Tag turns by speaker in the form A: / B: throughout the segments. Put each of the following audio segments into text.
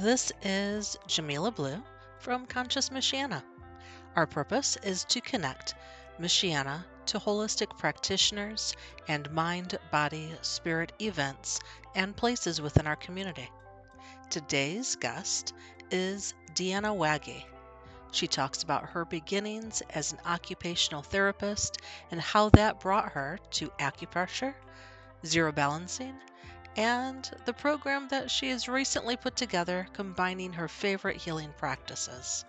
A: This is Jamila Blue from Conscious Michiana. Our purpose is to connect Michiana to holistic practitioners and mind, body, spirit events and places within our community. Today's guest is Deanna Waggy. She talks about her beginnings as an occupational therapist and how that brought her to acupressure, zero balancing, and the program that she has recently put together combining her favorite healing practices.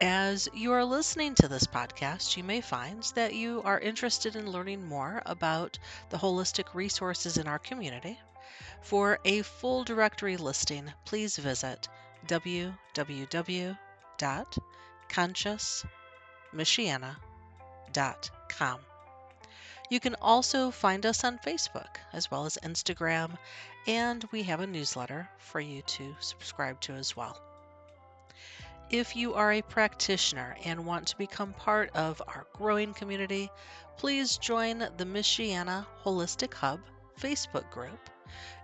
A: As you are listening to this podcast, you may find that you are interested in learning more about the holistic resources in our community. For a full directory listing, please visit www.consciousmichiana.com. You can also find us on Facebook as well as Instagram, and we have a newsletter for you to subscribe to as well. If you are a practitioner and want to become part of our growing community, please join the Michiana Holistic Hub Facebook group.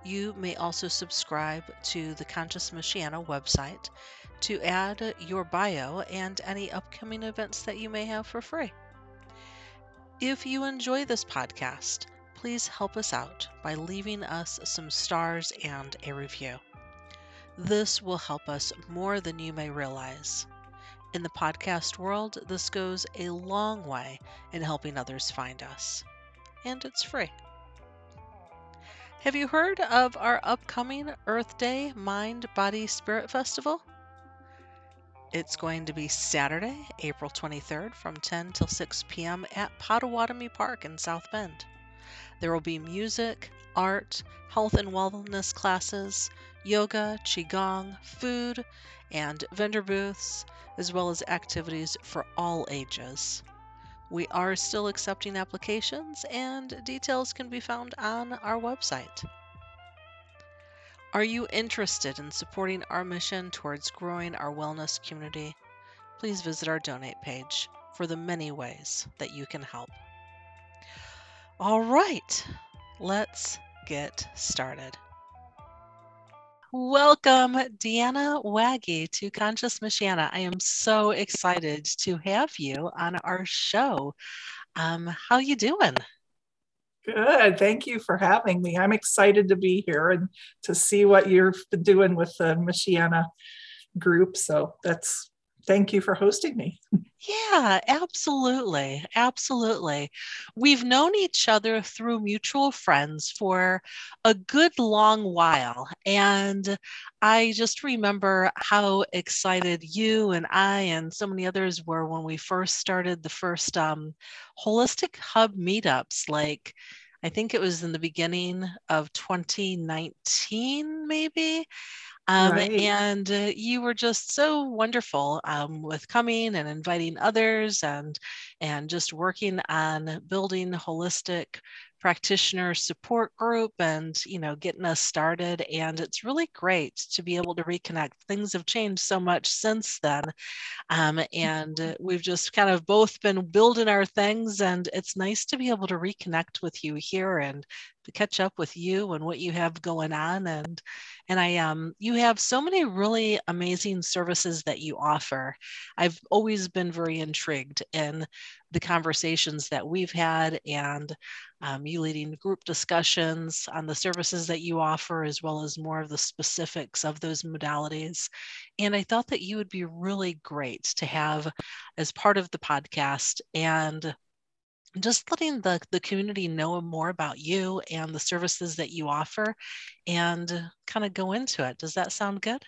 A: You may also subscribe to the Conscious Michiana website to add your bio and any upcoming events that you may have for free. If you enjoy this podcast, please help us out by leaving us some stars and a review. This will help us more than you may realize. In the podcast world, this goes a long way in helping others find us, and it's free. Have you heard of our upcoming Earth Day Mind, Body, Spirit Festival? It's going to be Saturday, April 23rd from 10 till 6 p.m. at Potawatomi Park in South Bend. There will be music, art, health and wellness classes, yoga, qigong, food, and vendor booths, as well as activities for all ages. We are still accepting applications, and details can be found on our website. Are you interested in supporting our mission towards growing our wellness community? Please visit our donate page for the many ways that you can help. All right, let's get started. Welcome, Deanna Waggy, to Conscious Michiana. I am so excited to have you on our show. Um, how you doing?
B: Good. Thank you for having me. I'm excited to be here and to see what you're doing with the Michiana group. So that's thank you for hosting me.
A: Yeah, absolutely. Absolutely. We've known each other through mutual friends for a good long while. And I just remember how excited you and I and so many others were when we first started the first um, Holistic Hub meetups, like I think it was in the beginning of 2019, maybe. Um, right. And uh, you were just so wonderful um, with coming and inviting others and and just working on building holistic practitioner support group and you know getting us started and it's really great to be able to reconnect things have changed so much since then um, and uh, we've just kind of both been building our things and it's nice to be able to reconnect with you here and to catch up with you and what you have going on and and I um you have so many really amazing services that you offer. I've always been very intrigued in the conversations that we've had and um, you leading group discussions on the services that you offer as well as more of the specifics of those modalities. And I thought that you would be really great to have as part of the podcast and just letting the, the community know more about you and the services that you offer and kind of go into it. Does that sound good?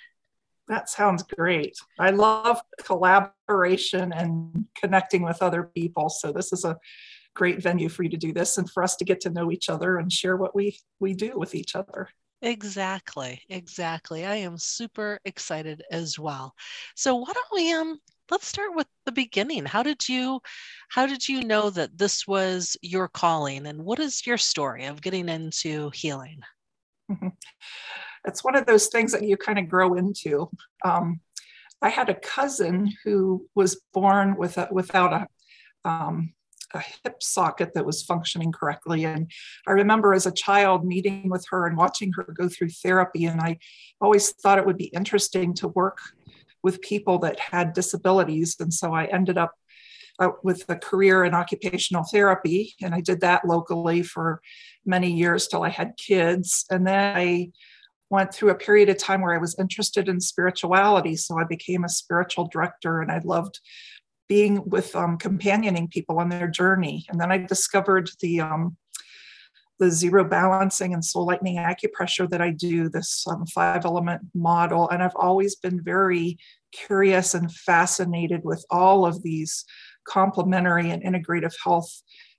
B: That sounds great. I love collaboration and connecting with other people. So this is a great venue for you to do this and for us to get to know each other and share what we we do with each other.
A: Exactly, exactly. I am super excited as well. So why don't we um let's start with the beginning. How did you how did you know that this was your calling and what is your story of getting into healing?
B: It's one of those things that you kind of grow into. Um, I had a cousin who was born with a, without a um, a hip socket that was functioning correctly. And I remember as a child meeting with her and watching her go through therapy. And I always thought it would be interesting to work with people that had disabilities. And so I ended up uh, with a career in occupational therapy. And I did that locally for many years till I had kids. And then I went through a period of time where I was interested in spirituality. So I became a spiritual director and I loved being with um, companioning people on their journey. And then I discovered the um, the zero balancing and soul lightning acupressure that I do, this um, five element model. And I've always been very curious and fascinated with all of these complementary and integrative health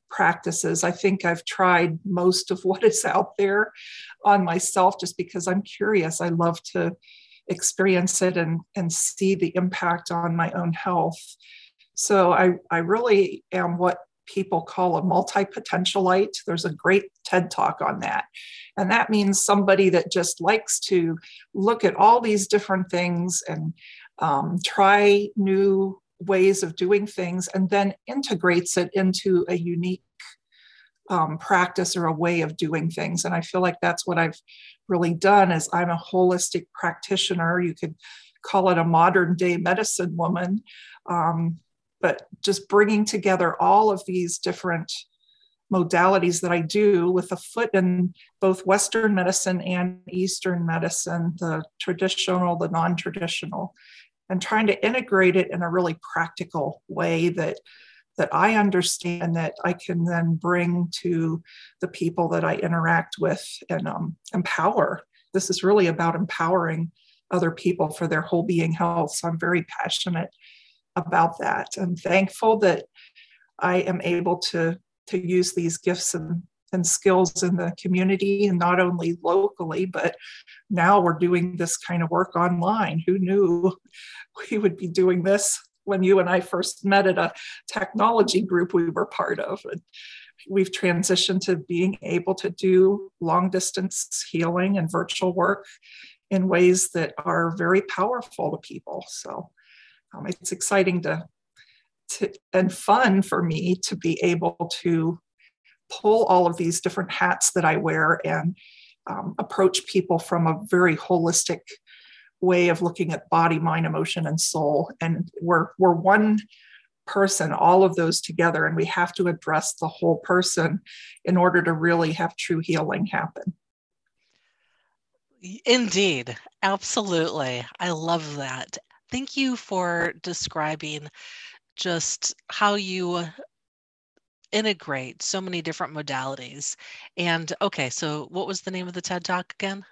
B: practices. I think I've tried most of what is out there on myself just because I'm curious. I love to experience it and, and see the impact on my own health. So I, I really am what people call a multi-potentialite. There's a great TED talk on that. And that means somebody that just likes to look at all these different things and um, try new ways of doing things and then integrates it into a unique um, practice or a way of doing things and i feel like that's what i've really done is i'm a holistic practitioner you could call it a modern day medicine woman um, but just bringing together all of these different modalities that I do with a foot in both Western medicine and Eastern medicine, the traditional, the non traditional, and trying to integrate it in a really practical way that that I understand that I can then bring to the people that I interact with and um, empower. This is really about empowering other people for their whole being health. So I'm very passionate about that. I'm thankful that I am able to, to use these gifts and, and skills in the community and not only locally, but now we're doing this kind of work online. Who knew we would be doing this when you and I first met at a technology group we were part of? And we've transitioned to being able to do long distance healing and virtual work in ways that are very powerful to people. So um, it's exciting to, to and fun for me to be able to pull all of these different hats that I wear and um, approach people from a very holistic way of looking at body, mind, emotion, and soul. And we're we're one person, all of those together, and we have to address the whole person in order to really have true healing happen.
A: Indeed, absolutely. I love that. Thank you for describing just how you integrate so many different modalities. And okay, so what was the name of the TED Talk again?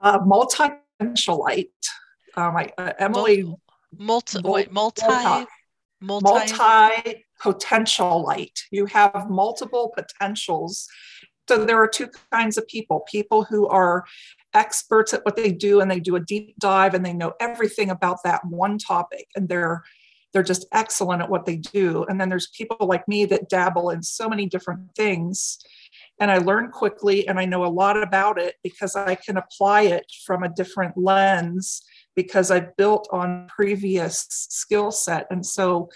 B: Uh, multi-potentialite. Um, I, uh, Emily.
A: Multi, multi, wait, multi,
B: multi, multi potentialite. You have multiple potentials. So there are two kinds of people people who are experts at what they do and they do a deep dive and they know everything about that one topic and they're they're just excellent at what they do. And then there's people like me that dabble in so many different things and i learn quickly and i know a lot about it because i can apply it from a different lens because i've built on previous skill set. And so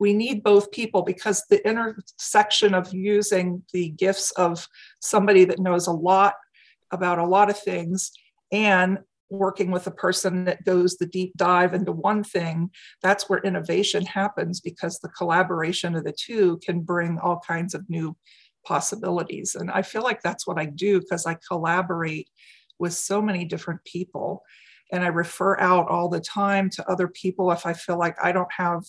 B: we need both people because the intersection of using the gifts of somebody that knows a lot about a lot of things and working with a person that goes the deep dive into one thing, that's where innovation happens because the collaboration of the two can bring all kinds of new possibilities. And I feel like that's what I do because I collaborate with so many different people. And I refer out all the time to other people if I feel like I don't have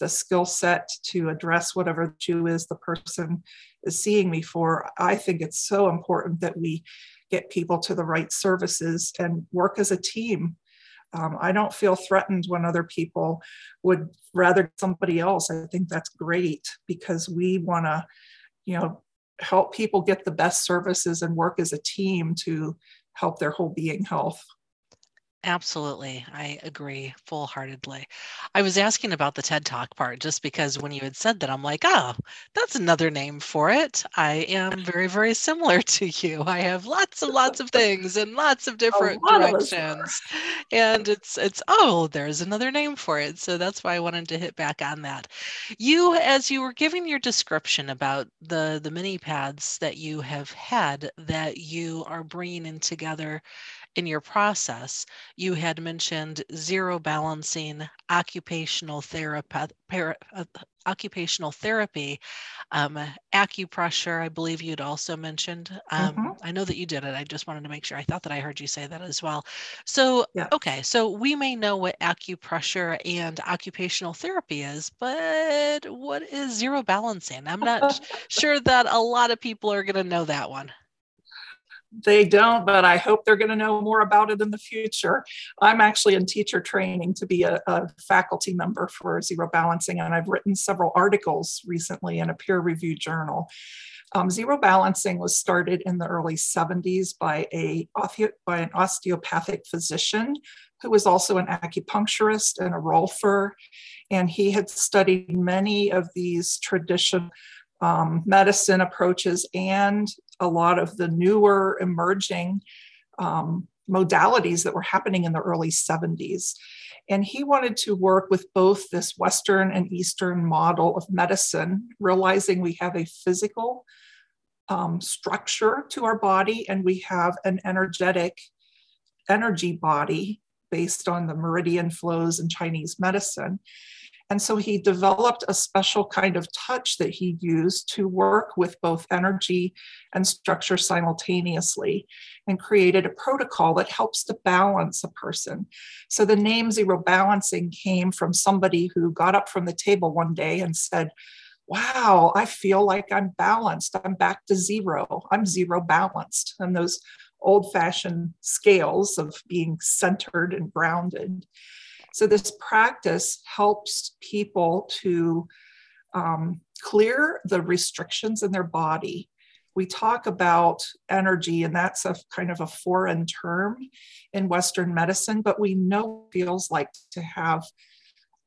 B: the skill set to address whatever the issue is the person is seeing me for. I think it's so important that we get people to the right services and work as a team. Um, I don't feel threatened when other people would rather somebody else. I think that's great because we want to, you know, help people get the best services and work as a team to help their whole being health.
A: Absolutely. I agree full heartedly. I was asking about the TED Talk part just because when you had said that, I'm like, oh, that's another name for it. I am very, very similar to you. I have lots and lots of things in lots of different directions. And it's, it's, oh, there's another name for it. So that's why I wanted to hit back on that. You, as you were giving your description about the, the mini pads that you have had that you are bringing in together in your process, you had mentioned zero balancing, occupational therapy, uh, occupational therapy, um, acupressure. I believe you'd also mentioned. Um, mm-hmm. I know that you did it. I just wanted to make sure. I thought that I heard you say that as well. So, yeah. okay, so we may know what acupressure and occupational therapy is, but what is zero balancing? I'm not sure that a lot of people are going to know that one
B: they don't, but I hope they're going to know more about it in the future. I'm actually in teacher training to be a, a, faculty member for Zero Balancing, and I've written several articles recently in a peer reviewed journal. Um, zero balancing was started in the early 70s by, a, by an osteopathic physician who was also an acupuncturist and a rolfer. And he had studied many of these traditional um, medicine approaches and a lot of the newer emerging um, modalities that were happening in the early 70s. And he wanted to work with both this Western and Eastern model of medicine, realizing we have a physical um, structure to our body and we have an energetic energy body based on the meridian flows in Chinese medicine. And so he developed a special kind of touch that he used to work with both energy and structure simultaneously and created a protocol that helps to balance a person. So the name Zero Balancing came from somebody who got up from the table one day and said, Wow, I feel like I'm balanced. I'm back to zero. I'm zero balanced. And those old fashioned scales of being centered and grounded. So, this practice helps people to um, clear the restrictions in their body. We talk about energy, and that's a kind of a foreign term in Western medicine, but we know feels like to have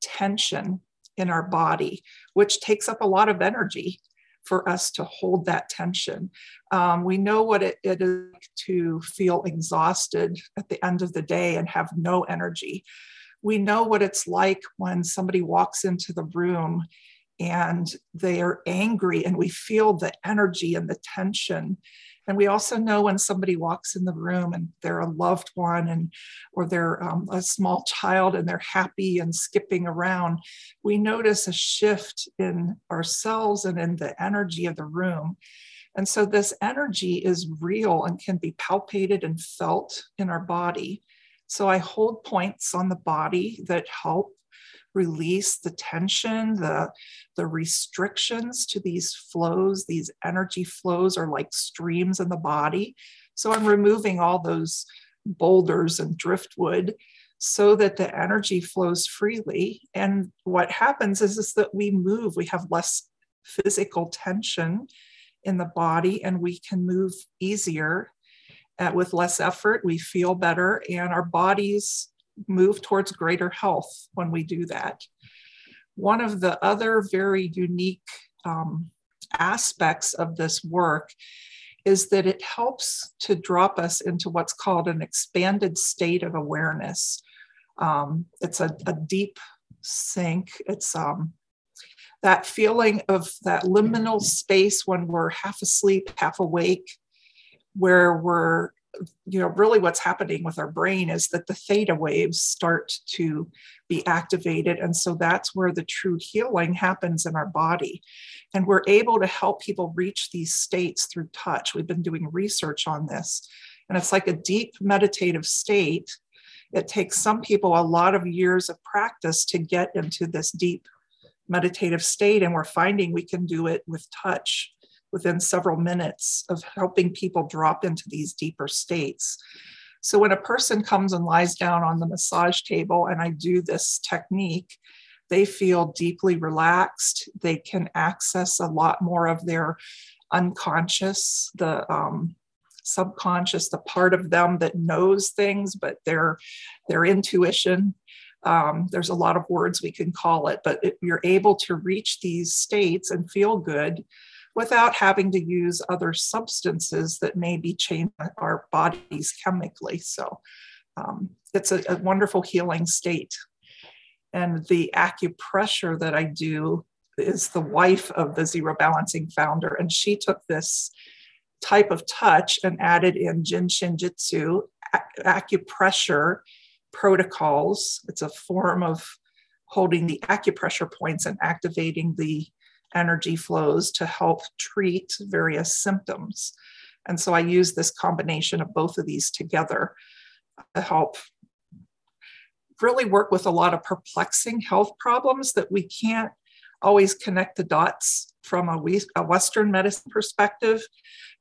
B: tension in our body, which takes up a lot of energy for us to hold that tension. Um, we know what it, it is to feel exhausted at the end of the day and have no energy we know what it's like when somebody walks into the room and they are angry and we feel the energy and the tension. And we also know when somebody walks in the room and they're a loved one and or they're um, a small child and they're happy and skipping around we notice a shift in ourselves and in the energy of the room. And so this energy is real and can be palpated and felt in our body so I hold points on the body that help release the tension, the, the restrictions to these flows. These energy flows are like streams in the body. So I'm removing all those boulders and driftwood so that the energy flows freely. And what happens is, is that we move, we have less physical tension in the body, and we can move easier uh, with less effort, we feel better, and our bodies move towards greater health when we do that. One of the other very unique um, aspects of this work is that it helps to drop us into what's called an expanded state of awareness. Um, it's a, a, deep sink. It's um, that feeling of that liminal space when we're half asleep, half awake, where we're you know really what's happening with our brain is that the theta waves start to be activated. And so that's where the true healing happens in our body. And we're able to help people reach these states through touch. We've been doing research on this. And it's like a deep meditative state. It takes some people a lot of years of practice to get into this deep meditative state. And we're finding we can do it with touch within several minutes of helping people drop into these deeper states. So when a person comes and lies down on the massage table and I do this technique, they feel deeply relaxed. They can access a lot more of their unconscious, the um, subconscious, the part of them that knows things, but their their intuition. Um, there's a lot of words we can call it, but you're able to reach these states and feel good without having to use other substances that may be changing our bodies chemically. So um, it's a, a wonderful healing state. And the acupressure that I do is the wife of the Zero Balancing founder, and she took this type of touch and added in Jin Shin Jyutsu acupressure protocols. It's a form of holding the acupressure points and activating the energy flows to help treat various symptoms. And so I use this combination of both of these together to help really work with a lot of perplexing health problems that we can't always connect the dots from a, Western medicine perspective.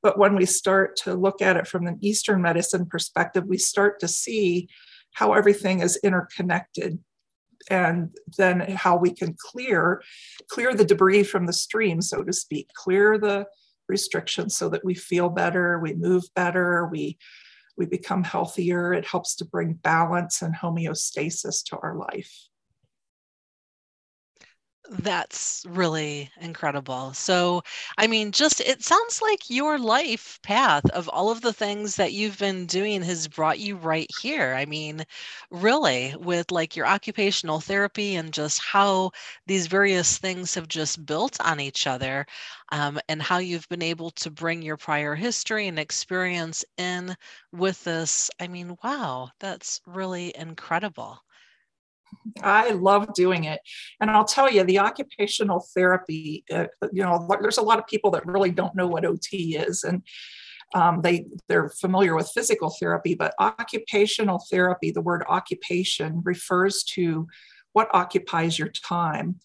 B: But when we start to look at it from an Eastern medicine perspective, we start to see how everything is interconnected and then how we can clear clear the debris from the stream so to speak clear the restrictions so that we feel better we move better we we become healthier. It helps to bring balance and homeostasis to our life
A: that's really incredible. So, I mean, just it sounds like your life path of all of the things that you've been doing has brought you right here. I mean, really, with like your occupational therapy and just how these various things have just built on each other, um, and how you've been able to bring your prior history and experience in with this. I mean, wow, that's really incredible.
B: I love doing it. And I'll tell you, the occupational therapy, uh, you know, there's a lot of people that really don't know what OT is. And um, they they're familiar with physical therapy, but occupational therapy, the word occupation refers to what occupies your time.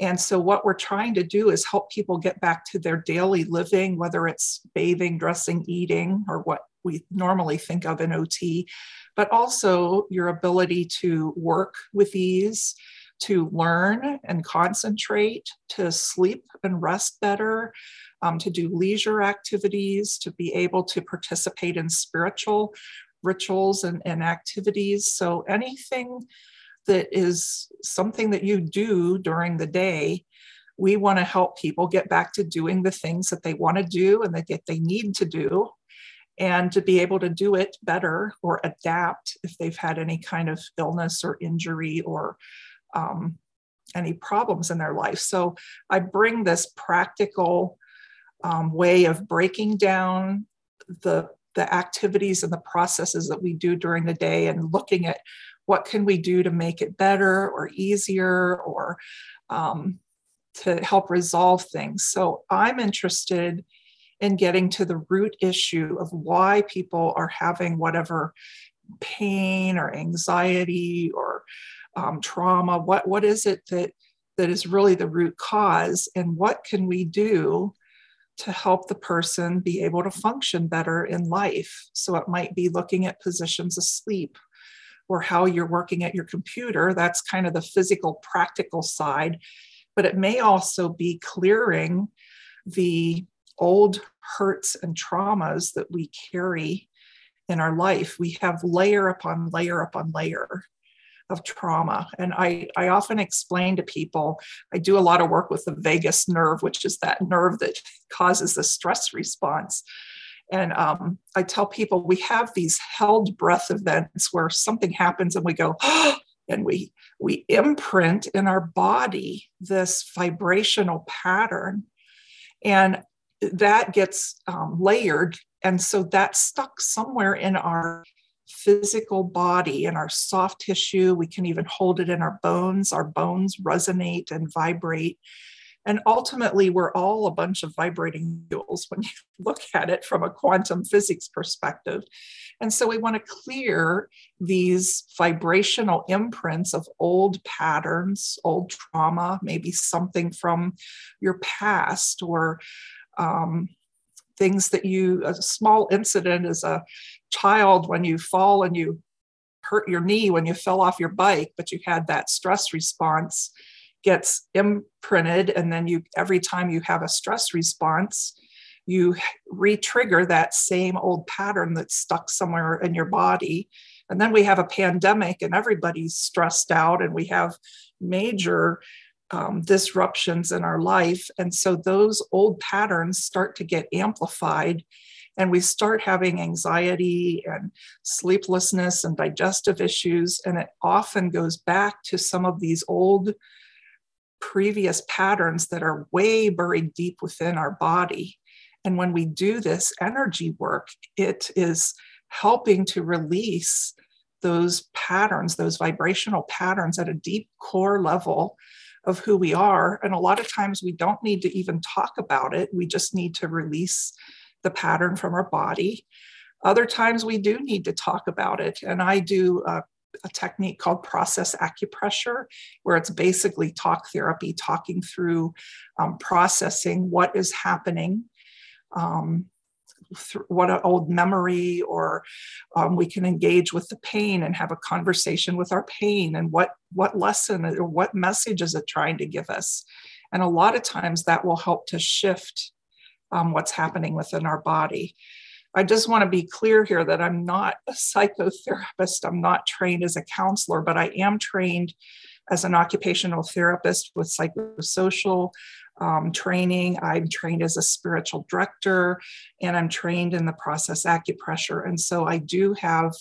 B: And so, what we're trying to do is help people get back to their daily living, whether it's bathing, dressing, eating, or what we normally think of in OT, but also your ability to work with ease, to learn and concentrate, to sleep and rest better, um, to do leisure activities, to be able to participate in spiritual rituals and, and activities. So anything that is something that you do during the day we want to help people get back to doing the things that they want to do and that they need to do and to be able to do it better or adapt if they've had any kind of illness or injury or um, any problems in their life. So I bring this practical um, way of breaking down the the activities and the processes that we do during the day and looking at what can we do to make it better or easier or um, to help resolve things so i'm interested in getting to the root issue of why people are having whatever pain or anxiety or um, trauma what what is it that that is really the root cause and what can we do to help the person be able to function better in life? So it might be looking at positions of sleep or how you're working at your computer. That's kind of the physical practical side but it may also be clearing the old hurts and traumas that we carry in our life. We have layer upon layer upon layer of trauma. And I, I often explain to people, I do a lot of work with the vagus nerve, which is that nerve that causes the stress response. And um, I tell people we have these held breath events where something happens and we go, oh, and we we imprint in our body this vibrational pattern. And that gets um, layered. And so that's stuck somewhere in our physical body, in our soft tissue. We can even hold it in our bones. Our bones resonate and vibrate. And ultimately, we're all a bunch of vibrating jewels when you look at it from a quantum physics perspective. And so we want to clear these vibrational imprints of old patterns, old trauma, maybe something from your past or um, things that you, a small incident as a child when you fall and you hurt your knee when you fell off your bike, but you had that stress response gets imprinted. And then you, every time you have a stress response, you re-trigger that same old pattern that's stuck somewhere in your body and then we have a pandemic and everybody's stressed out and we have major um, disruptions in our life. And so those old patterns start to get amplified and we start having anxiety and sleeplessness and digestive issues. And it often goes back to some of these old previous patterns that are way buried deep within our body. And when we do this energy work, it is helping to release those patterns, those vibrational patterns at a deep core level of who we are. And a lot of times we don't need to even talk about it, we just need to release the pattern from our body. Other times we do need to talk about it. And I do a, a technique called process acupressure, where it's basically talk therapy, talking through um, processing what is happening um, what an old memory or um, we can engage with the pain and have a conversation with our pain and what what lesson or what message is it trying to give us? And a lot of times that will help to shift um, what's happening within our body. I just want to be clear here that i'm not a psychotherapist. I'm not trained as a counselor but i am trained as an occupational therapist with psychosocial um, training. I'm trained as a spiritual director and I'm trained in the process acupressure. And so I do have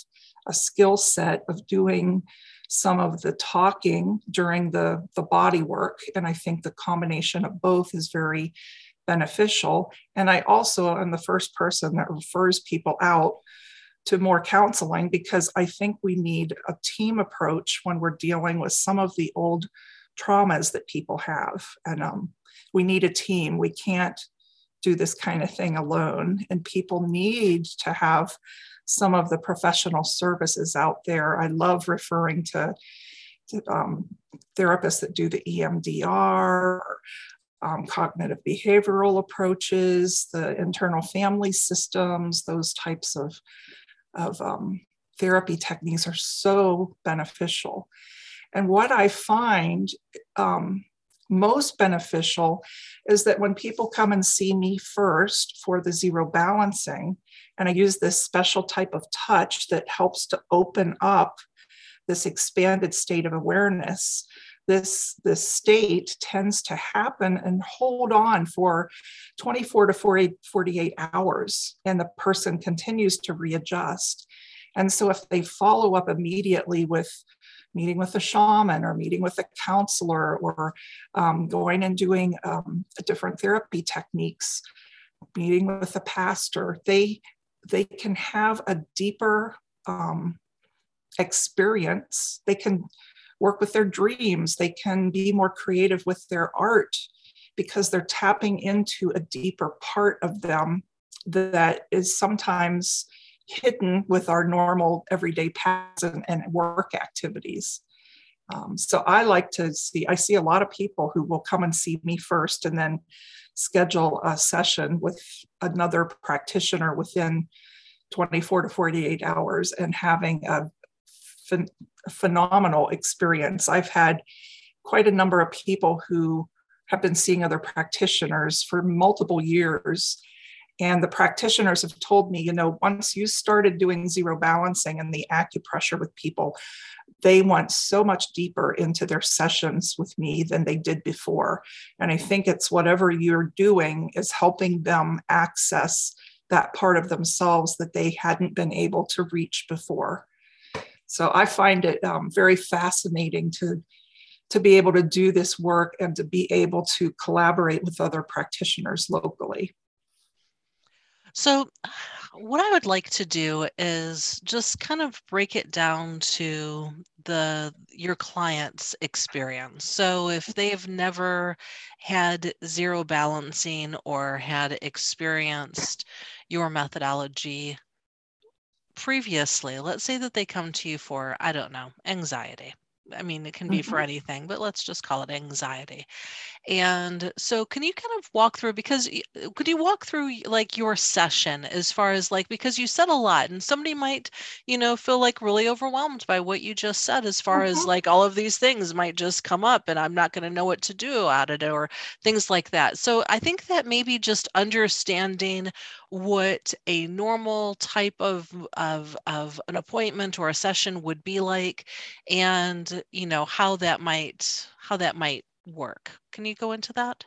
B: a skill set of doing some of the talking during the, the body work. And I think the combination of both is very beneficial. And I also am the first person that refers people out to more counseling because I think we need a team approach when we're dealing with some of the old traumas that people have. And um, we need a team. We can't do this kind of thing alone. And people need to have some of the professional services out there. I love referring to, to um, therapists that do the EMDR, um, cognitive behavioral approaches, the internal family systems, those types of, of um, therapy techniques are so beneficial. And what I find um, most beneficial is that when people come and see me first for the zero balancing, and I use this special type of touch that helps to open up this expanded state of awareness this this state tends to happen and hold on for 24 to 48, 48 hours and the person continues to readjust. And so if they follow up immediately with meeting with a shaman or meeting with a counselor or um, going and doing um, different therapy techniques meeting with a pastor. They they can have a deeper um, experience. They can work with their dreams. They can be more creative with their art because they're tapping into a deeper part of them that is sometimes hidden with our normal everyday paths and, and work activities. Um, so I like to see, I see a lot of people who will come and see me first and then schedule a session with another practitioner within 24 to 48 hours and having a, ph- phenomenal experience. I've had quite a number of people who have been seeing other practitioners for multiple years and the practitioners have told me, you know, once you started doing zero balancing and the acupressure with people, they went so much deeper into their sessions with me than they did before. And I think it's whatever you're doing is helping them access that part of themselves that they hadn't been able to reach before. So I find it um, very fascinating to to be able to do this work and to be able to collaborate with other practitioners locally.
A: So, what I would like to do is just kind of break it down to the your client's experience. So, if they've never had zero balancing or had experienced your methodology previously, let's say that they come to you for, I don't know, anxiety. I mean, it can be mm-hmm. for anything, but let's just call it anxiety. And so, can you kind of walk through because uh, could you walk through like your session as far as like because you said a lot and somebody might, you know, feel like really overwhelmed by what you just said as far mm-hmm. as like all of these things might just come up and I'm not going to know what to do out of it or things like that. So, I think that maybe just understanding what a normal type of of of an appointment or a session would be like and you know how that might how that might work. Can you go into that?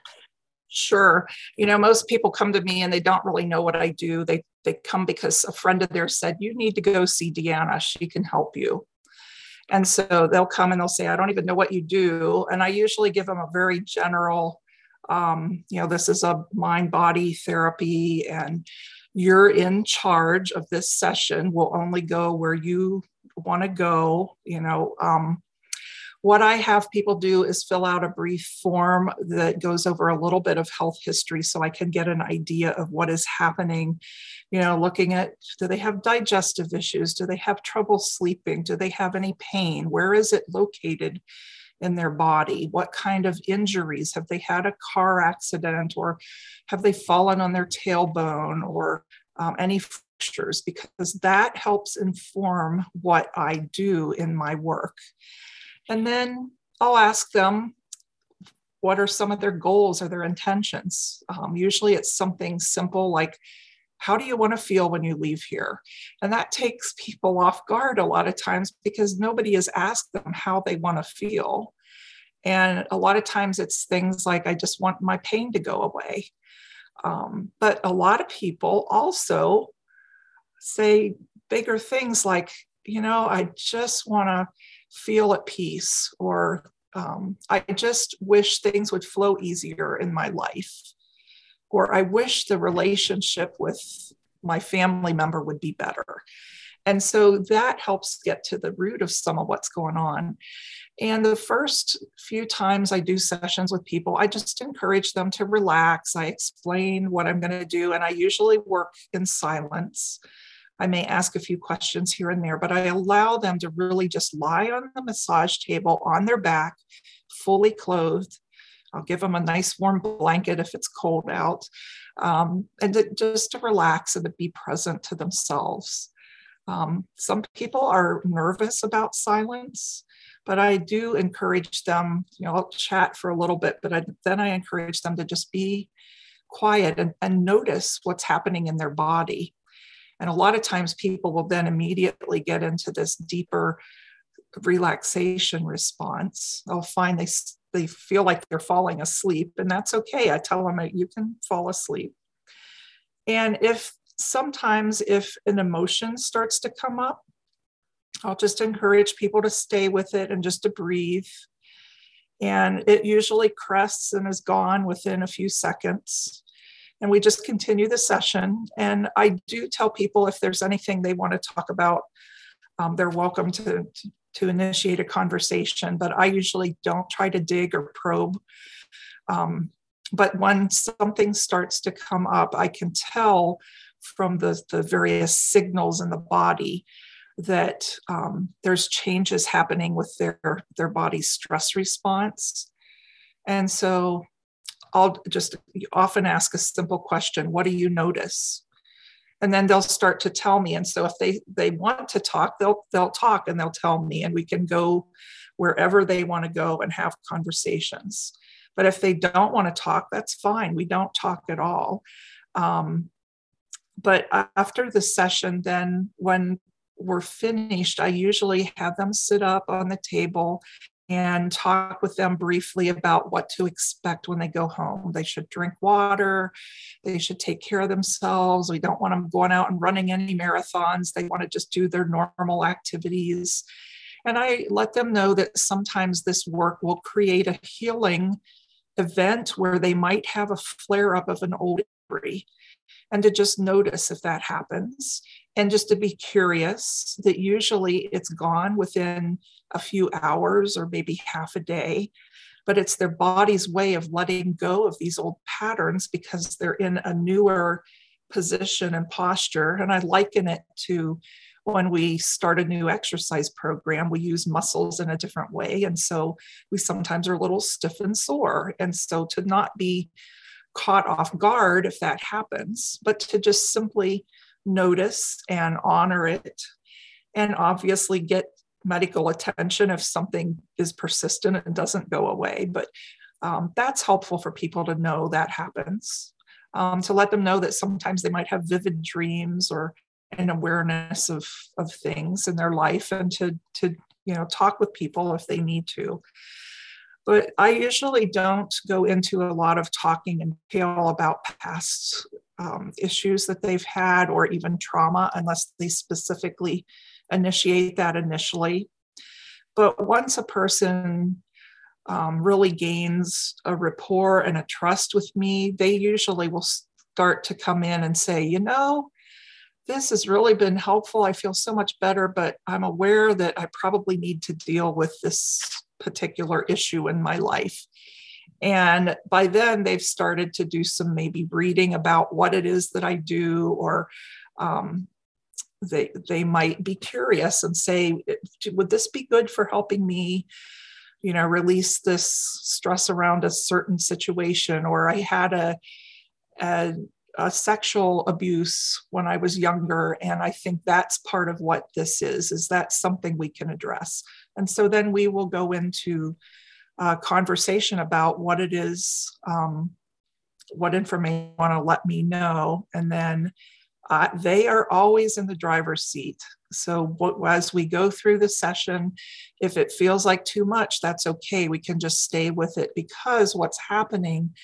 B: Sure. You know, most people come to me and they don't really know what I do. They they come because a friend of theirs said, "You need to go see Deanna. She can help you." And so they'll come and they'll say, "I don't even know what you do." And I usually give them a very general, um, you know, this is a mind body therapy, and you're in charge of this session. We'll only go where you want to go. You know, um, what I have people do is fill out a brief form that goes over a little bit of health history so I can get an idea of what is happening. You know, looking at do they have digestive issues? Do they have trouble sleeping? Do they have any pain? Where is it located? in their body? What kind of injuries? Have they had a car accident or have they fallen on their tailbone or um, any fractures? Because that helps inform what I do in my work. And then I'll ask them what are some of their goals or their intentions. Um, usually it's something simple like, how do you want to feel when you leave here? And that takes people off guard a lot of times because nobody has asked them how they want to feel. And a lot of times it's things like, I just want my pain to go away. Um, but a lot of people also say bigger things like, you know, I just want to feel at peace or um, I just wish things would flow easier in my life. Or I wish the relationship with my family member would be better. And so that helps get to the root of some of what's going on. And the first few times I do sessions with people, I just encourage them to relax. I explain what I'm going to do, and I usually work in silence. I may ask a few questions here and there, but I allow them to really just lie on the massage table on their back, fully clothed. I'll give them a nice warm blanket if it's cold out, um, and to, just to relax and to be present to themselves. Um, some people are nervous about silence, but I do encourage them, you know, I'll chat for a little bit, but I, then I encourage them to just be quiet and, and notice what's happening in their body. And a lot of times people will then immediately get into this deeper relaxation response. They'll find they, they feel like they're falling asleep, and that's okay. I tell them you can fall asleep. And if sometimes if an emotion starts to come up, I'll just encourage people to stay with it and just to breathe. And it usually crests and is gone within a few seconds and we just continue the session. And I do tell people if there's anything they want to talk about, um, they're welcome to, to, initiate a conversation. But I usually don't try to dig or probe. Um, but when something starts to come up, I can tell from the, the various signals in the body that um, there's changes happening with their their body's stress response and so I'll just often ask a simple question What do you notice? And then they'll start to tell me. And so if they, they want to talk, they'll, they'll talk and they'll tell me, and we can go wherever they want to go and have conversations. But if they don't want to talk, that's fine. We don't talk at all. Um, but after the session, then when we're finished, I usually have them sit up on the table and talk with them briefly about what to expect when they go home. They should drink water, they should take care of themselves. We don't want them going out and running any marathons. They want to just do their normal activities. And I let them know that sometimes this work will create a healing event where they might have a flare up of an old injury and to just notice if that happens and just to be curious that usually it's gone within a few hours or maybe half a day but it's their body's way of letting go of these old patterns because they're in a newer position and posture and i liken it to when we start a new exercise program, we use muscles in a different way. And so we sometimes are a little stiff and sore. And so to not be caught off guard if that happens, but to just simply notice and honor it and obviously get medical attention if something is persistent and doesn't go away. But um, that's helpful for people to know that happens. Um, to let them know that sometimes they might have vivid dreams or an awareness of of things in their life and to to you know talk with people if they need to but i usually don't go into a lot of talking in detail about past um, issues that they've had or even trauma unless they specifically initiate that initially but once a person um, really gains a rapport and a trust with me they usually will start to come in and say you know this has really been helpful. I feel so much better, but I'm aware that I probably need to deal with this particular issue in my life. And by then, they've started to do some maybe reading about what it is that I do, or um, they they might be curious and say, "Would this be good for helping me?" you know release this stress around a certain situation or i had a, a uh, sexual abuse when I was younger, and I think that's part of what this is. Is that something we can address? And so then we will go into a conversation about what it is, um, what information you want to let me know, and then uh, they are always in the driver's seat. So what, as we go through the session, if it feels like too much, that's okay. We can just stay with it because what's happening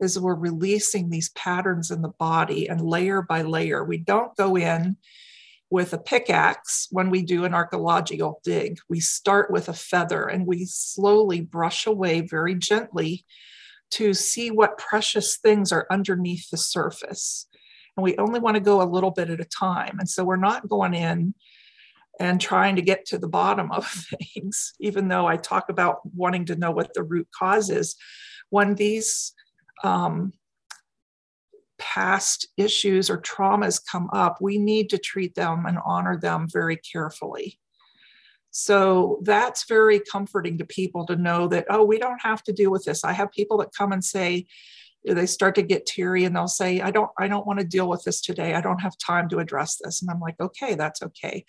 B: is we're releasing these patterns in the body and layer by layer. We don't go in with a pickaxe when we do an archaeological dig. We start with a feather and we slowly brush away very gently to see what precious things are underneath the surface. And we only want to go a little bit at a time. And so we're not going in and trying to get to the bottom of things, even though I talk about wanting to know what the root cause is. When these um, past issues or traumas come up, we need to treat them and honor them very carefully. So that's very comforting to people to know that, oh, we don't have to deal with this. I have people that come and say, they start to get teary and they'll say, I don't, I don't want to deal with this today. I don't have time to address this. And I'm like, okay, that's okay.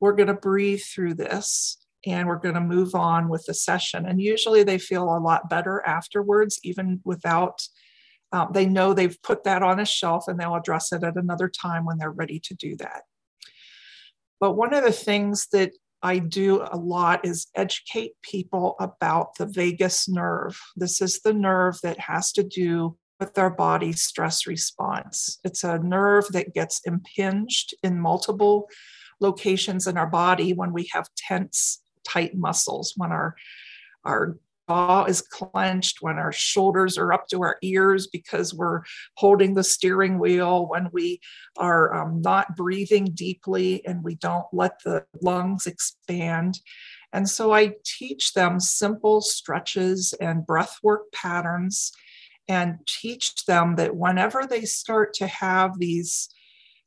B: We're going to breathe through this and we're going to move on with the session. And usually they feel a lot better afterwards, even without, um, they know they've put that on a shelf and they'll address it at another time when they're ready to do that. But one of the things that I do a lot is educate people about the vagus nerve. This is the nerve that has to do with our body stress response. It's a nerve that gets impinged in multiple locations in our body when we have tense tight muscles, when our our jaw is clenched, when our shoulders are up to our ears because we're holding the steering wheel, when we are um, not breathing deeply and we don't let the lungs expand. And so I teach them simple stretches and breath work patterns and teach them that whenever they start to have these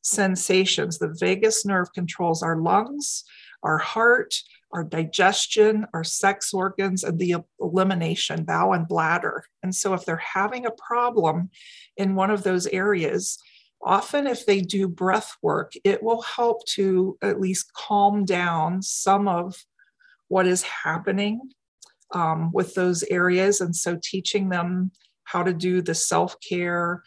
B: sensations, the vagus nerve controls our lungs, our heart, our digestion, our sex organs, and the elimination, bowel and bladder. And so, if they're having a problem in one of those areas, often if they do breath work, it will help to at least calm down some of what is happening um, with those areas. And so, teaching them how to do the self care,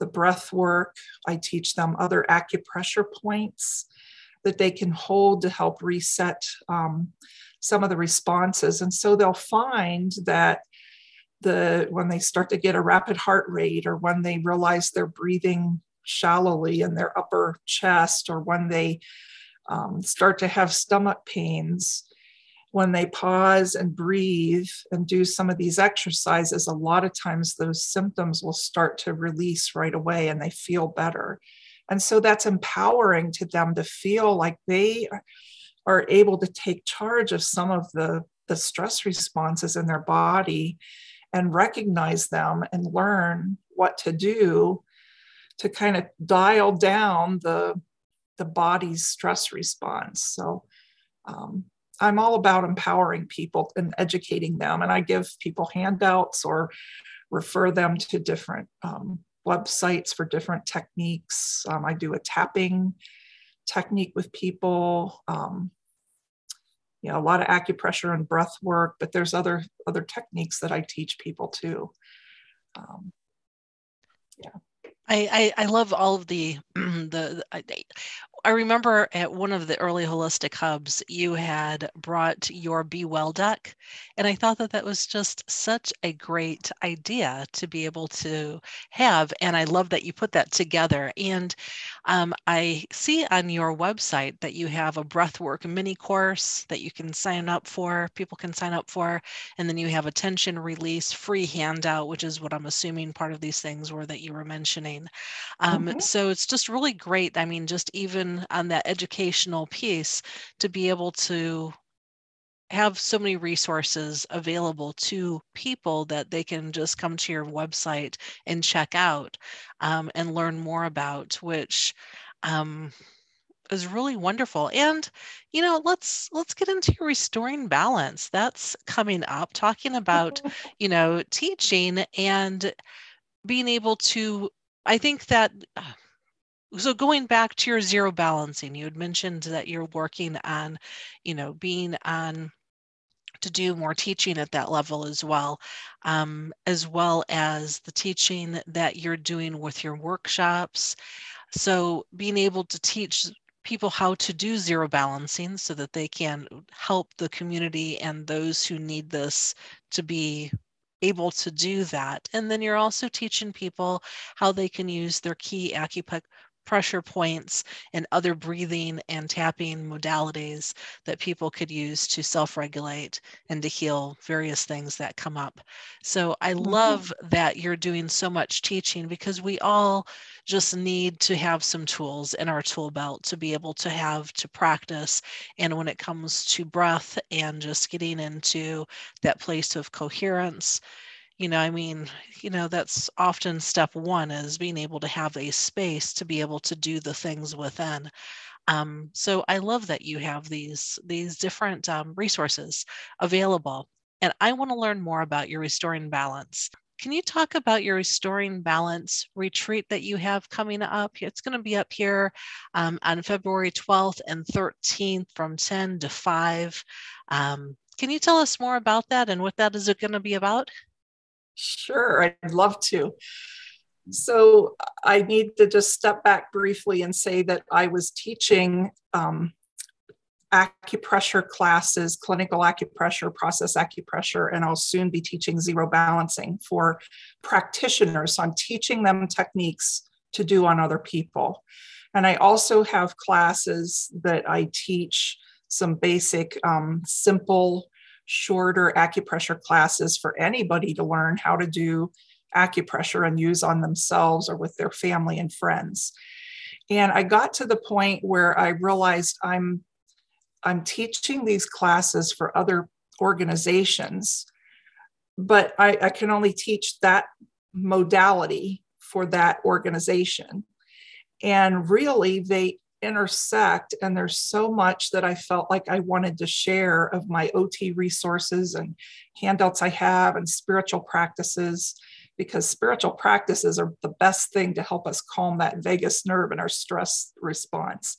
B: the breath work, I teach them other acupressure points that they can hold to help reset um, some of the responses. And so they'll find that the when they start to get a rapid heart rate or when they realize they're breathing shallowly in their upper chest or when they um, start to have stomach pains when they pause and breathe and do some of these exercises a lot of times those symptoms will start to release right away and they feel better and so that's empowering to them to feel like they are able to take charge of some of the, the stress responses in their body and recognize them and learn what to do to kind of dial down the the body's stress response. So um, I'm all about empowering people and educating them. And I give people handouts or refer them to different um, websites for different techniques. Um, I do a tapping technique with people. Um, you know, a lot of acupressure and breath work, but there's other other techniques that I teach people too. Um,
A: yeah. I, I, I love all of the the, the I remember at one of the early holistic hubs, you had brought your Be Well deck. And I thought that that was just such a great idea to be able to have. And I love that you put that together. And um, I see on your website that you have a breathwork mini course that you can sign up for, people can sign up for. And then you have a tension release free handout, which is what I'm assuming part of these things were that you were mentioning. Um, mm-hmm. So it's just really great. I mean, just even on that educational piece to be able to have so many resources available to people that they can just come to your website and check out um, and learn more about which um, is really wonderful. And you know let's let's get into restoring balance. That's coming up talking about you know teaching and being able to i think that uh, so going back to your zero balancing you had mentioned that you're working on you know being on to do more teaching at that level as well um, as well as the teaching that you're doing with your workshops so being able to teach people how to do zero balancing so that they can help the community and those who need this to be able to do that. And then you're also teaching people how they can use their key acupuncture pressure points and other breathing and tapping modalities that people could use to self regulate and to heal various things that come up. So I mm-hmm. love that you're doing so much teaching because we all just need to have some tools in our tool belt to be able to have to practice. And when it comes to breath and just getting into that place of coherence, you know i mean you know that's often step one is being able to have a space to be able to do the things within. Um, so i love that you have these these different um, resources available and i want to learn more about your restoring balance. Can you talk about your restoring balance retreat that you have coming up? It's going to be up here um, on february 12th and 13th from 10 to 5 um, can you tell us more about that and what that is going to be about
B: Sure, I'd love to. So I need to just step back briefly and say that I was teaching um, acupressure classes, clinical acupressure, process acupressure, and I'll soon be teaching zero balancing for practitioners. So I'm teaching them techniques to do on other people. And I also have classes that I teach some basic, um, simple shorter acupressure classes for anybody to learn how to do acupressure and use on themselves or with their family and friends. And I got to the point where I realized I'm I'm teaching these classes for other organizations, but I, I can only teach that modality for that organization. And really, they intersect and there's so much that i felt like i wanted to share of my ot resources and handouts i have and spiritual practices because spiritual practices are the best thing to help us calm that vagus nerve and our stress response.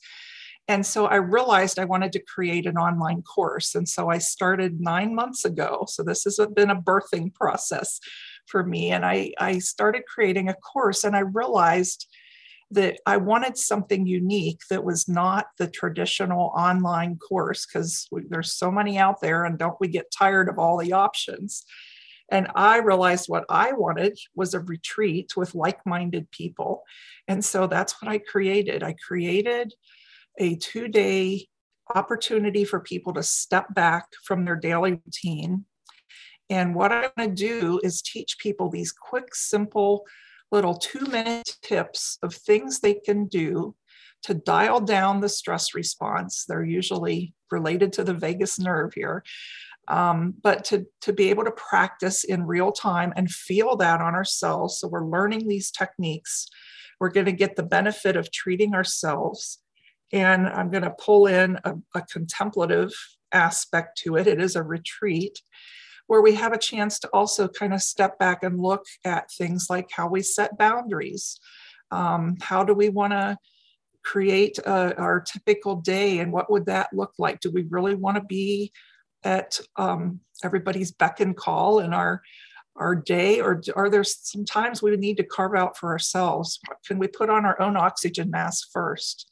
B: And so i realized i wanted to create an online course and so i started nine months ago. So this has been a birthing process for me and i, I started creating a course and i realized that I wanted something unique that was not the traditional online course because there's so many out there and don't we get tired of all the options. And I realized what I wanted was a retreat with like minded people. And so that's what I created. I created a two day opportunity for people to step back from their daily routine. And what I'm going to do is teach people these quick, simple little two minute tips of things they can do to dial down the stress response. They're usually related to the vagus nerve here. Um, but to, to be able to practice in real time and feel that on ourselves. So we're learning these techniques. We're going to get the benefit of treating ourselves And I'm going to pull in a, a contemplative aspect to it. It is a retreat where we have a chance to also kind of step back and look at things like how we set boundaries. Um, how do we want to create uh, our typical day and what would that look like? Do we really want to be at um, everybody's beck and call in our our day or are there some times we need to carve out for ourselves can we put on our own oxygen mask first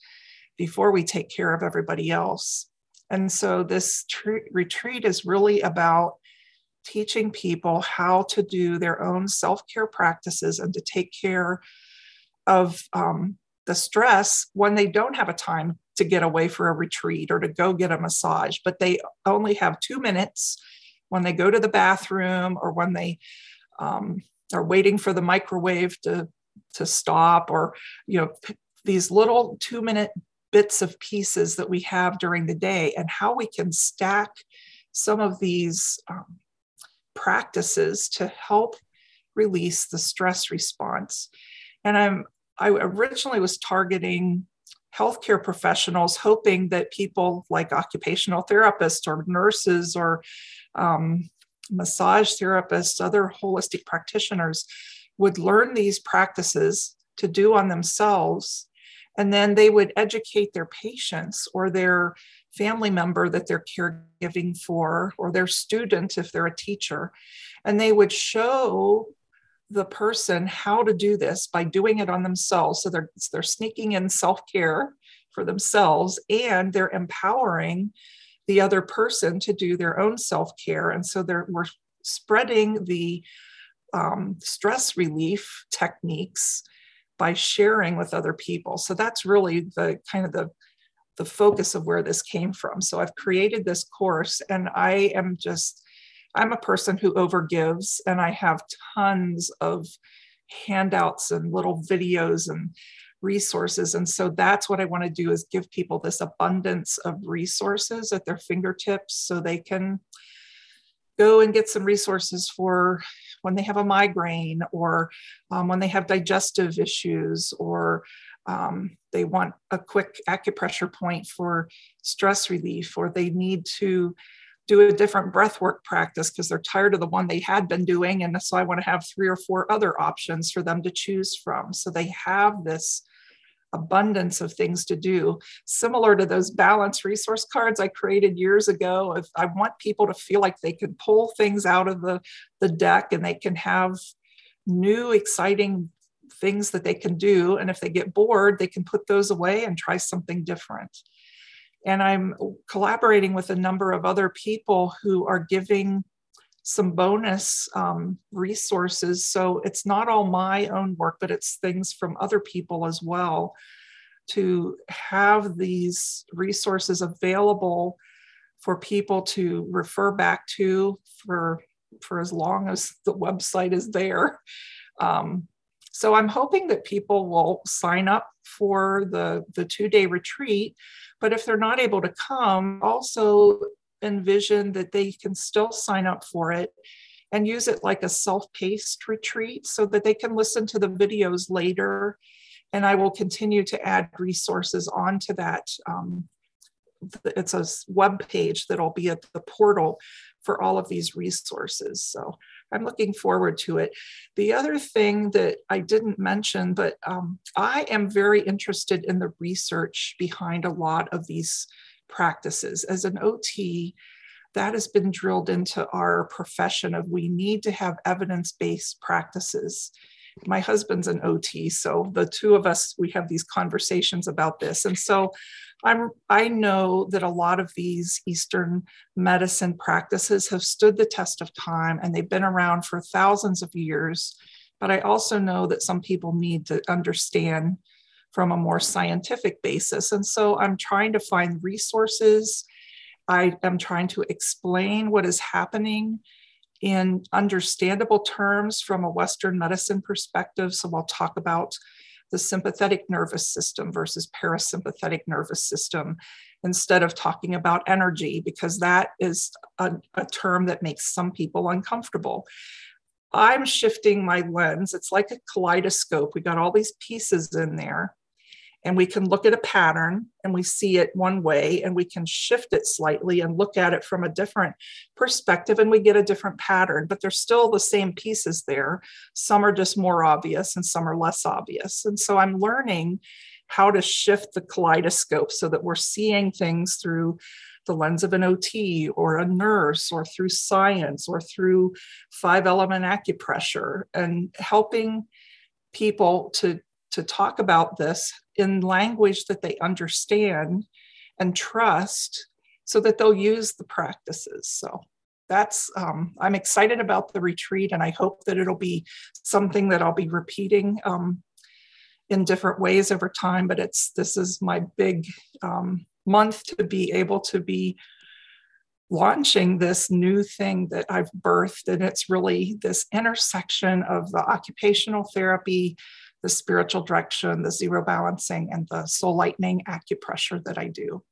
B: before we take care of everybody else and so this tr- retreat is really about teaching people how to do their own self-care practices and to take care of um, the stress when they don't have a time to get away for a retreat or to go get a massage, but they only have two minutes when they go to the bathroom or when they um, are waiting for the microwave to, to stop or, you know, these little two minute bits of pieces that we have during the day and how we can stack some of these um, practices to help release the stress response. And I'm I originally was targeting healthcare professionals, hoping that people like occupational therapists or nurses or um, massage therapists, other holistic practitioners would learn these practices to do on themselves. And then they would educate their patients or their family member that they're caregiving for, or their student if they're a teacher. And they would show the person how to do this by doing it on themselves. So they're, they're sneaking in self care for themselves and they're empowering the other person to do their own self care. And so they're, we're spreading the um, stress relief techniques by sharing with other people. So that's really the kind of the the focus of where this came from. So I've created this course and I am just I'm a person who overgives, and I have tons of handouts and little videos and resources and so that's what i want to do is give people this abundance of resources at their fingertips so they can go and get some resources for when they have a migraine or um, when they have digestive issues or um, they want a quick acupressure point for stress relief or they need to do a different breath work practice because they're tired of the one they had been doing. And so I want to have three or four other options for them to choose from. So they have this abundance of things to do, similar to those balance resource cards I created years ago. If I want people to feel like they can pull things out of the, the deck and they can have new, exciting things that they can do. And if they get bored, they can put those away and try something different. And I'm collaborating with a number of other people who are giving some bonus um, resources. So it's not all my own work, but it's things from other people as well to have these resources available for people to refer back to for for as long as the website is there. Um, so I'm hoping that people will sign up for the, the two day retreat but if they're not able to come, also envision that they can still sign up for it and use it like a self paced retreat so that they can listen to the videos later. And I will continue to add resources onto that. Um, it's a web page that'll be at the portal for all of these resources. So I'm looking forward to it. The other thing that I didn't mention, but um, I am very interested in the research behind a lot of these practices. As an OT, that has been drilled into our profession of we need to have evidence-based practices my husband's an ot so the two of us we have these conversations about this and so I'm, I know that a lot of these Eastern medicine practices have stood the test of time and they've been around for thousands of years. But I also know that some people need to understand from a more scientific basis. And so I'm trying to find resources. I am trying to explain what is happening in understandable terms from a Western medicine perspective. So I'll talk about the sympathetic nervous system versus parasympathetic nervous system instead of talking about energy, because that is a, a term that makes some people uncomfortable. I'm shifting my lens. It's like a kaleidoscope. We got all these pieces in there. And we can look at a pattern and we see it one way and we can shift it slightly and look at it from a different perspective and we get a different pattern but there's still the same pieces there. Some are just more obvious and some are less obvious. And so i'm learning how to shift the kaleidoscope so that we're seeing things through the lens of an OT or a nurse or through science or through five element acupressure and helping people to to talk about this in language that they understand and trust so that they'll use the practices. So that's, um, I'm excited about the retreat and I hope that it'll be something that I'll be repeating um, in different ways over time. But it's, this is my big um, month to be able to be launching this new thing that I've birthed. And it's really this intersection of the occupational therapy the spiritual direction, the zero balancing, and the soul lightning acupressure that I do.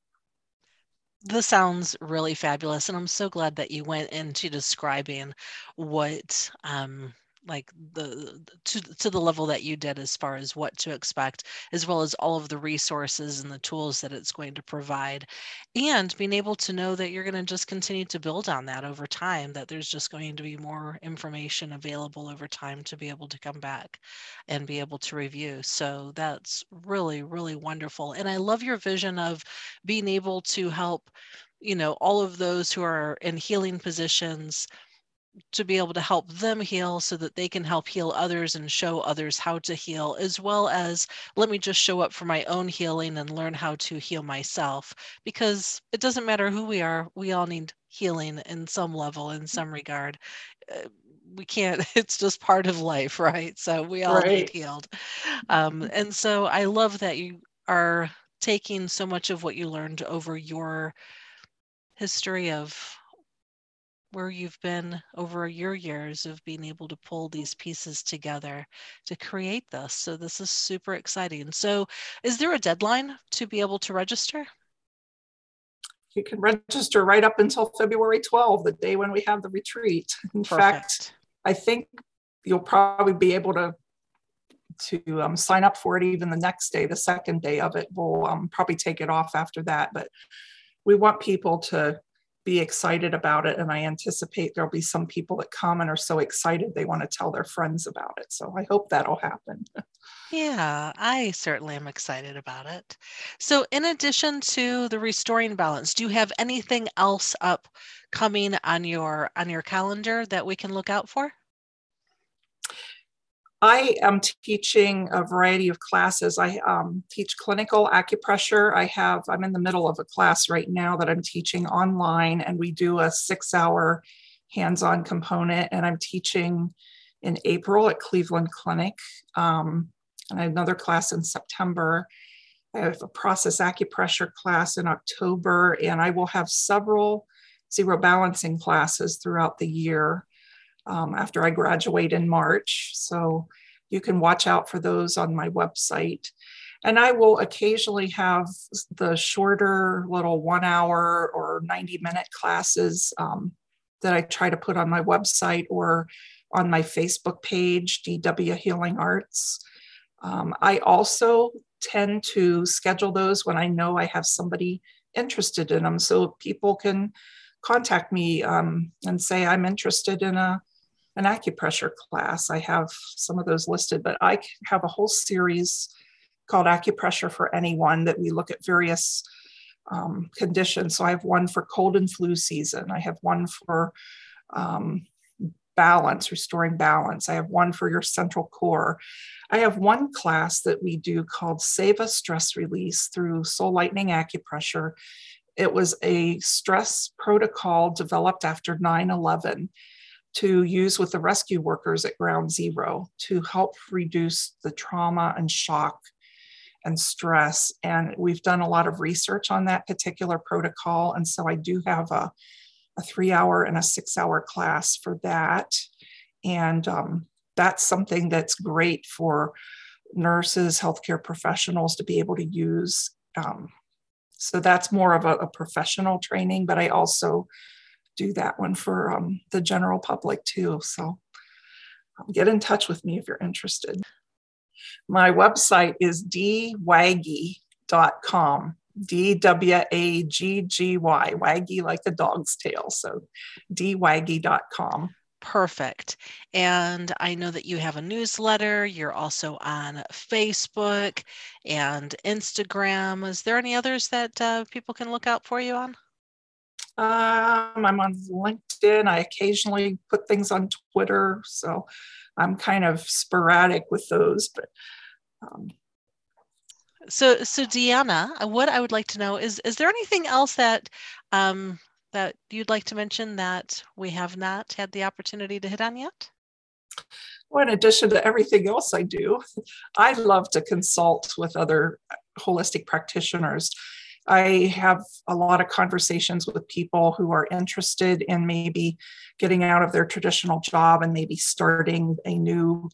A: This sounds really fabulous. And I'm so glad that you went into describing what um, like the to to the level that you did as far as what to expect as well as all of the resources and the tools that it's going to provide and being able to know that you're going to just continue to build on that over time that there's just going to be more information available over time to be able to come back and be able to review. So that's really really wonderful and i love your vision of being able to help you know all of those who are in healing positions to be able to help them heal so that they can help heal others and show others how to heal, as well as let me just show up for my own healing and learn how to heal myself. Because it doesn't matter who we are, we all need healing in some level, in some regard. Uh, we can't, it's just part of life, right? So we all right. need healed. Um, mm-hmm. and so I love that you are taking so much of what you learned over your history of where you've been over your years of being able to pull these pieces together to create this. So this is super exciting. So is there a deadline to be able to register?
B: You can register right up until February 12, the day when we have the retreat. In Perfect. fact, I think you'll probably be able to to um, sign up for it even the next day, the second day of it. We'll um, probably take it off after that, but we want people to be excited about it. And I anticipate there'll be some people that come and are so excited they want to tell their friends about it. So I hope that'll happen.
A: Yeah, I certainly am excited about it. So, in addition to the restoring balance, do you have anything else up coming on your on your calendar that we can look out for?
B: I am teaching a variety of classes. I um, teach clinical acupressure. I have, I'm in the middle of a class right now that I'm teaching online, and we do a six hour hands on component. And I'm teaching in April at Cleveland Clinic, um, and another class in September. I have a process acupressure class in October, and I will have several zero balancing classes throughout the year um, after I graduate in March. So you can watch out for those on my website. And I will occasionally have the shorter little one hour or 90 minute classes um, that I try to put on my website or on my Facebook page, DW Healing Arts. Um, I also tend to schedule those when I know I have somebody interested in them so people can contact me um, and say, I'm interested in a an acupressure class. I have some of those listed, but I have a whole series called Acupressure for Anyone that we look at various um, conditions. So I have one for cold and flu season. I have one for um, balance, restoring balance. I have one for your central core. I have one class that we do called Seva Stress Release through Soul Lightning Acupressure. It was a stress protocol developed after 9 11 to use with the rescue workers at Ground Zero to help reduce the trauma and shock and stress. And we've done a lot of research on that particular protocol. And so I do have a, a three hour and a six hour class for that. And um, that's something that's great for nurses, healthcare professionals to be able to use. Um, so that's more of a, a professional training, but I also do that one for um, the general public too. So um, get in touch with me if you're interested. My website is dwaggy.com. D W A G G Y, waggy like a dog's tail. So dwaggy.com.
A: Perfect. And I know that you have a newsletter. You're also on Facebook and Instagram. Is there any others that uh, people can look out for you on?
B: Um, I'm on LinkedIn. I occasionally put things on Twitter. So I'm kind of sporadic with those, but um,
A: so so Deanna, uh, what I would like to know is is there anything else that um, that you'd like to mention that we have not had the opportunity to hit on yet?
B: Well, in addition to everything else I do, I love to consult with other holistic practitioners. I have a lot of conversations with people who are interested in maybe getting out of their traditional job and maybe starting a new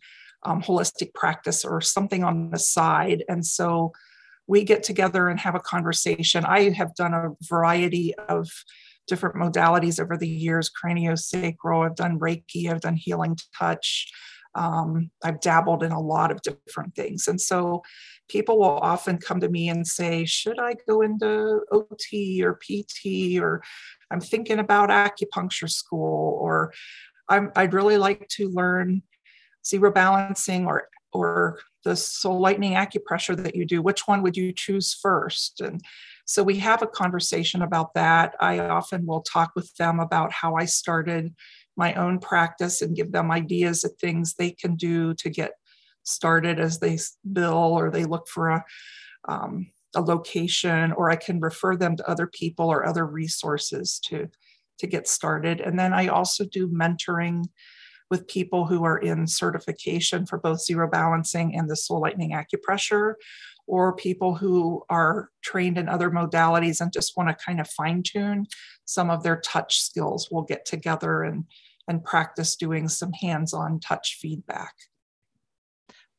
B: um, holistic practice or something on the side. And so we get together and have a conversation. I have done a variety of different modalities over the years craniosacral, I've done Reiki, I've done healing touch. Um, I've dabbled in a lot of different things. And so people will often come to me and say, Should I go into OT or PT? Or I'm thinking about acupuncture school, or I'm, I'd really like to learn zero balancing or or the soul lightning acupressure that you do which one would you choose first and so we have a conversation about that i often will talk with them about how i started my own practice and give them ideas of things they can do to get started as they bill or they look for a, um, a location or i can refer them to other people or other resources to to get started and then i also do mentoring with people who are in certification for both zero balancing and the soul lightning acupressure, or people who are trained in other modalities and just want to kind of fine tune some of their touch skills. We'll get together and, and practice doing some hands on touch feedback.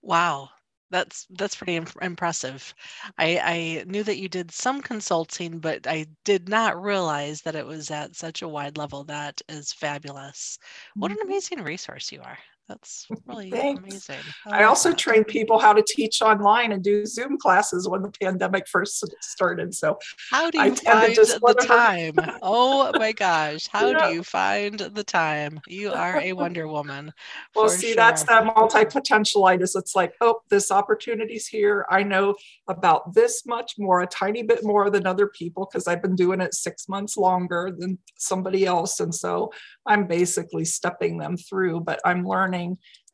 A: Wow, that's that's pretty impressive. I, I knew that you did some consulting, but I did not realize that it was at such a wide level. That is fabulous. What an mm-hmm. amazing resource you are. That's really Thanks. amazing.
B: I, I also that. train people how to teach online and do Zoom classes when the pandemic first started. So
A: how do you find the time? oh my gosh, how yeah. do you find the time? You are a Wonder Woman.
B: Well, see, sure. that's that multi-potentialitis. It's like, oh, this opportunity's here. I know about this much more, a tiny bit more than other people because I've been doing it six months longer than somebody else, and so I'm basically stepping them through. But I'm learning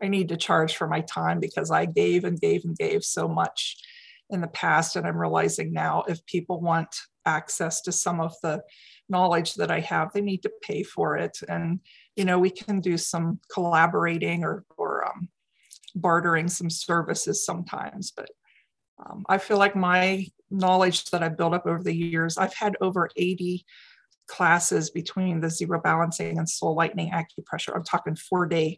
B: I need to charge for my time because I gave and gave and gave so much in the past. And I'm realizing now if people want access to some of the knowledge that I have, they need to pay for it. And, you know, we can do some collaborating or, or um, bartering some services sometimes. But um, I feel like my knowledge that I've built up over the years, I've had over 80 classes between the zero balancing and soul lightning acupressure. I'm talking four day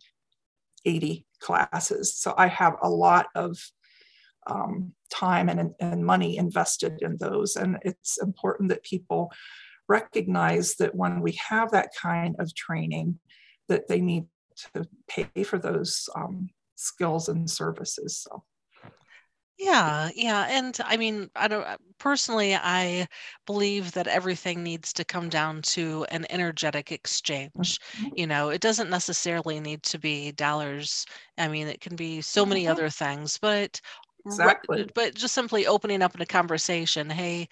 B: 80 classes. So I have a lot of um, time and, and money invested in those. And it's important that people recognize that when we have that kind of training, that they need to pay for those um, skills and services. So.
A: Yeah, yeah. And I mean, I don't uh, personally, I believe that everything needs to come down to an energetic exchange. Mhm. You know, it doesn't necessarily need to be dollars. I mean, it can be so many Mhm. other things, but
B: Exactly.
A: but just simply opening up in a conversation, hey,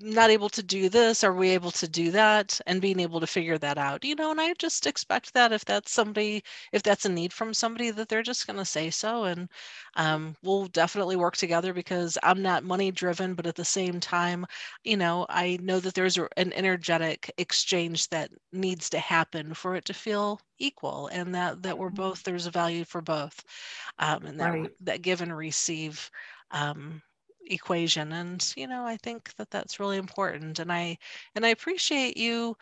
A: not able to do this are we able to do that and being able to figure that out you know and i just expect that if that's somebody if that's a need from somebody that they're just going to say so and um, we'll definitely work together because i'm not money driven but at the same time you know i know that there's an energetic exchange that needs to happen for it to feel equal and that that we're mm-hmm. both there's a value for both um, and that right. that give and receive um, equation and you know i think that that's really important and i and i appreciate you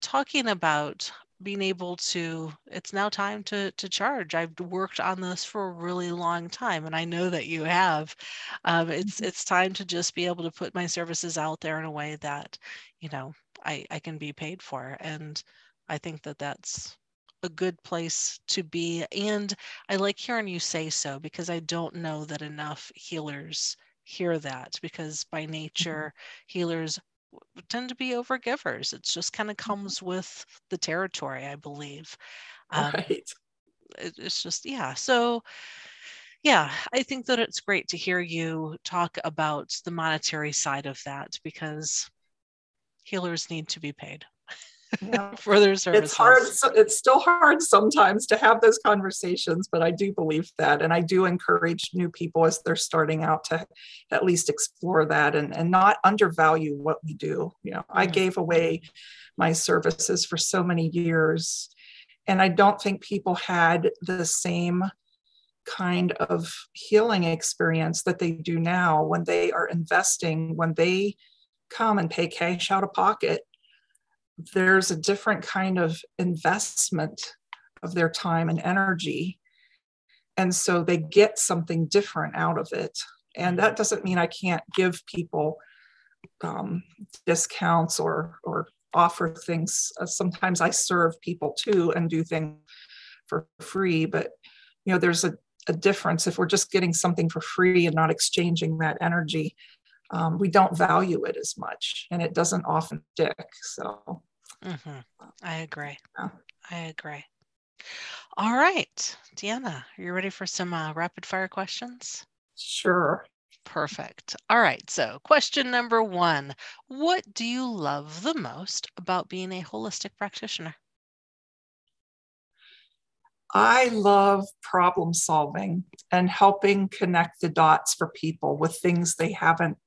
A: talking about being able to it's now time to to charge i've worked on this for a really long time and i know that you have um, it's mm-hmm. it's time to just be able to put my services out there in a way that you know i i can be paid for and i think that that's a good place to be. And I like hearing you say so because I don't know that enough healers hear that because by
B: Mm-hmm.
A: nature, healers tend to be overgivers. It just kind of
B: Mm-hmm.
A: comes with the territory, I believe. Um,
B: Right.
A: it- it's just, yeah. So, yeah, I think that it's great to hear you talk about the monetary side of that because healers need to be paid
B: Yeah.
A: for their services.
B: It's hard. It's still hard sometimes to have those conversations, but I do believe that. And I do encourage new people as they're starting out to at least explore that and, and not undervalue what we do. You know, I
A: Mhm.
B: gave away my services for so many years, and I don't think people had the same kind of healing experience that they do now when they are investing, when they come and pay cash out of pocket there's a different kind of investment of their time and energy. And so they get something different out of it. And that doesn't mean I can't give people um, discounts or, or offer things. Uh, sometimes I serve people too and do things for free. But, you know, there's a, a difference if we're just getting something for free and not exchanging that energy. Um, we don't value it as much and it doesn't often stick. So,
A: hmm I agree.
B: Yeah.
A: I agree. All right, Deanna, are you ready for some uh, rapid fire questions?
B: sure.
A: Perfect. All right. So, question number one What do you love the most about being a holistic practitioner?
B: I love problem solving and helping connect the dots for people with things they haven't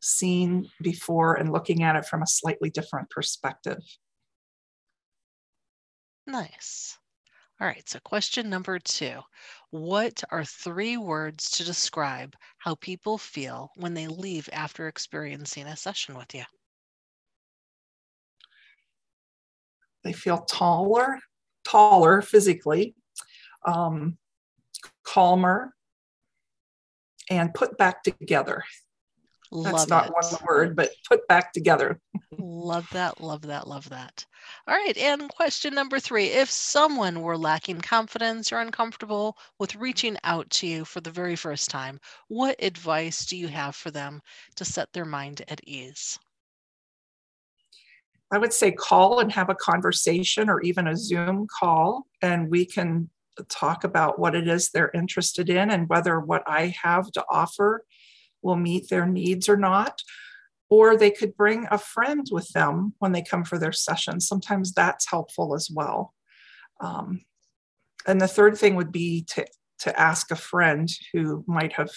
B: seen before and looking at it from a slightly different perspective.
A: Nice. All right. So, question number two What are three words to describe how people feel when they leave after experiencing a session with you?
B: They feel taller, taller physically, um, calmer, and put back together.
A: Love
B: That's not
A: it.
B: one word, but put back together.
A: Love that, love that, love that. All right, and question number three. If someone were lacking confidence or uncomfortable with reaching out to you for the very first time, what advice do you have for them to set their mind at ease?
B: I would say call and have a conversation or even a Zoom call, and we can talk about what it is they're interested in and whether what I have to offer will meet their needs or not. Or they could bring a friend with them when they come for their session. Sometimes that's helpful as well. Um, and the third thing would be to, to ask a friend who might have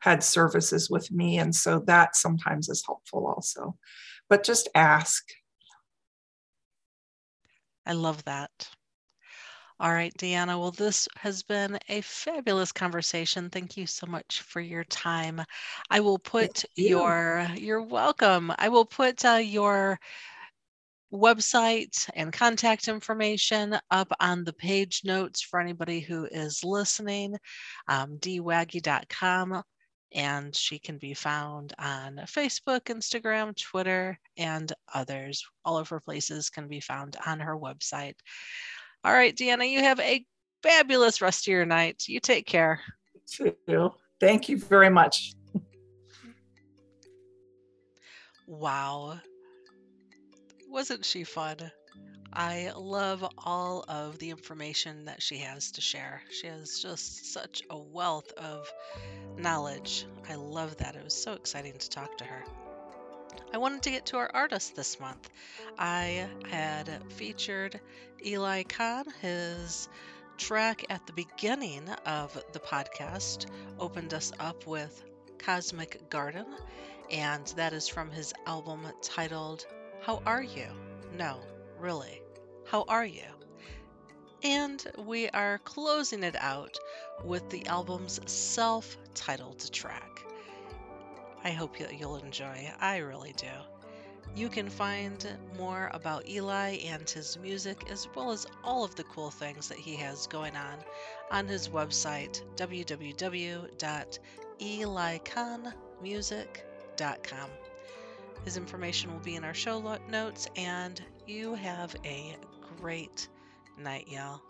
B: had services with me. And so that sometimes is helpful also. But just ask.
A: I love that. All right, Deanna. Well, this has been a fabulous conversation. Thank you so much for your time. I will put
B: you.
A: your, you're welcome. I will put uh, your website and contact information up on the page notes for anybody who is listening. Um, dwaggy.com. And she can be found on Facebook, Instagram, Twitter, and others. All of her places can be found on her website. All right, Deanna, you have a fabulous rest of your night. You take care.
B: too. Thank you very much.
A: Wow. Wasn't she fun? I love all of the information that she has to share. She has just such a wealth of knowledge. I love that. It was so exciting to talk to her. I wanted to get to our artist this month. I had featured Eli Khan. His track at the beginning of the podcast opened us up with Cosmic Garden, and that is from his album titled How Are You? No, really. How are you? And we are closing it out with the album's self titled track. I hope you- you'll enjoy. I really do. You can find more about Eli and his music, as well as all of the cool things that he has going on, on his website, www.eliconmusic.com. His information will be in our show notes, and you have a great, Night, y'all.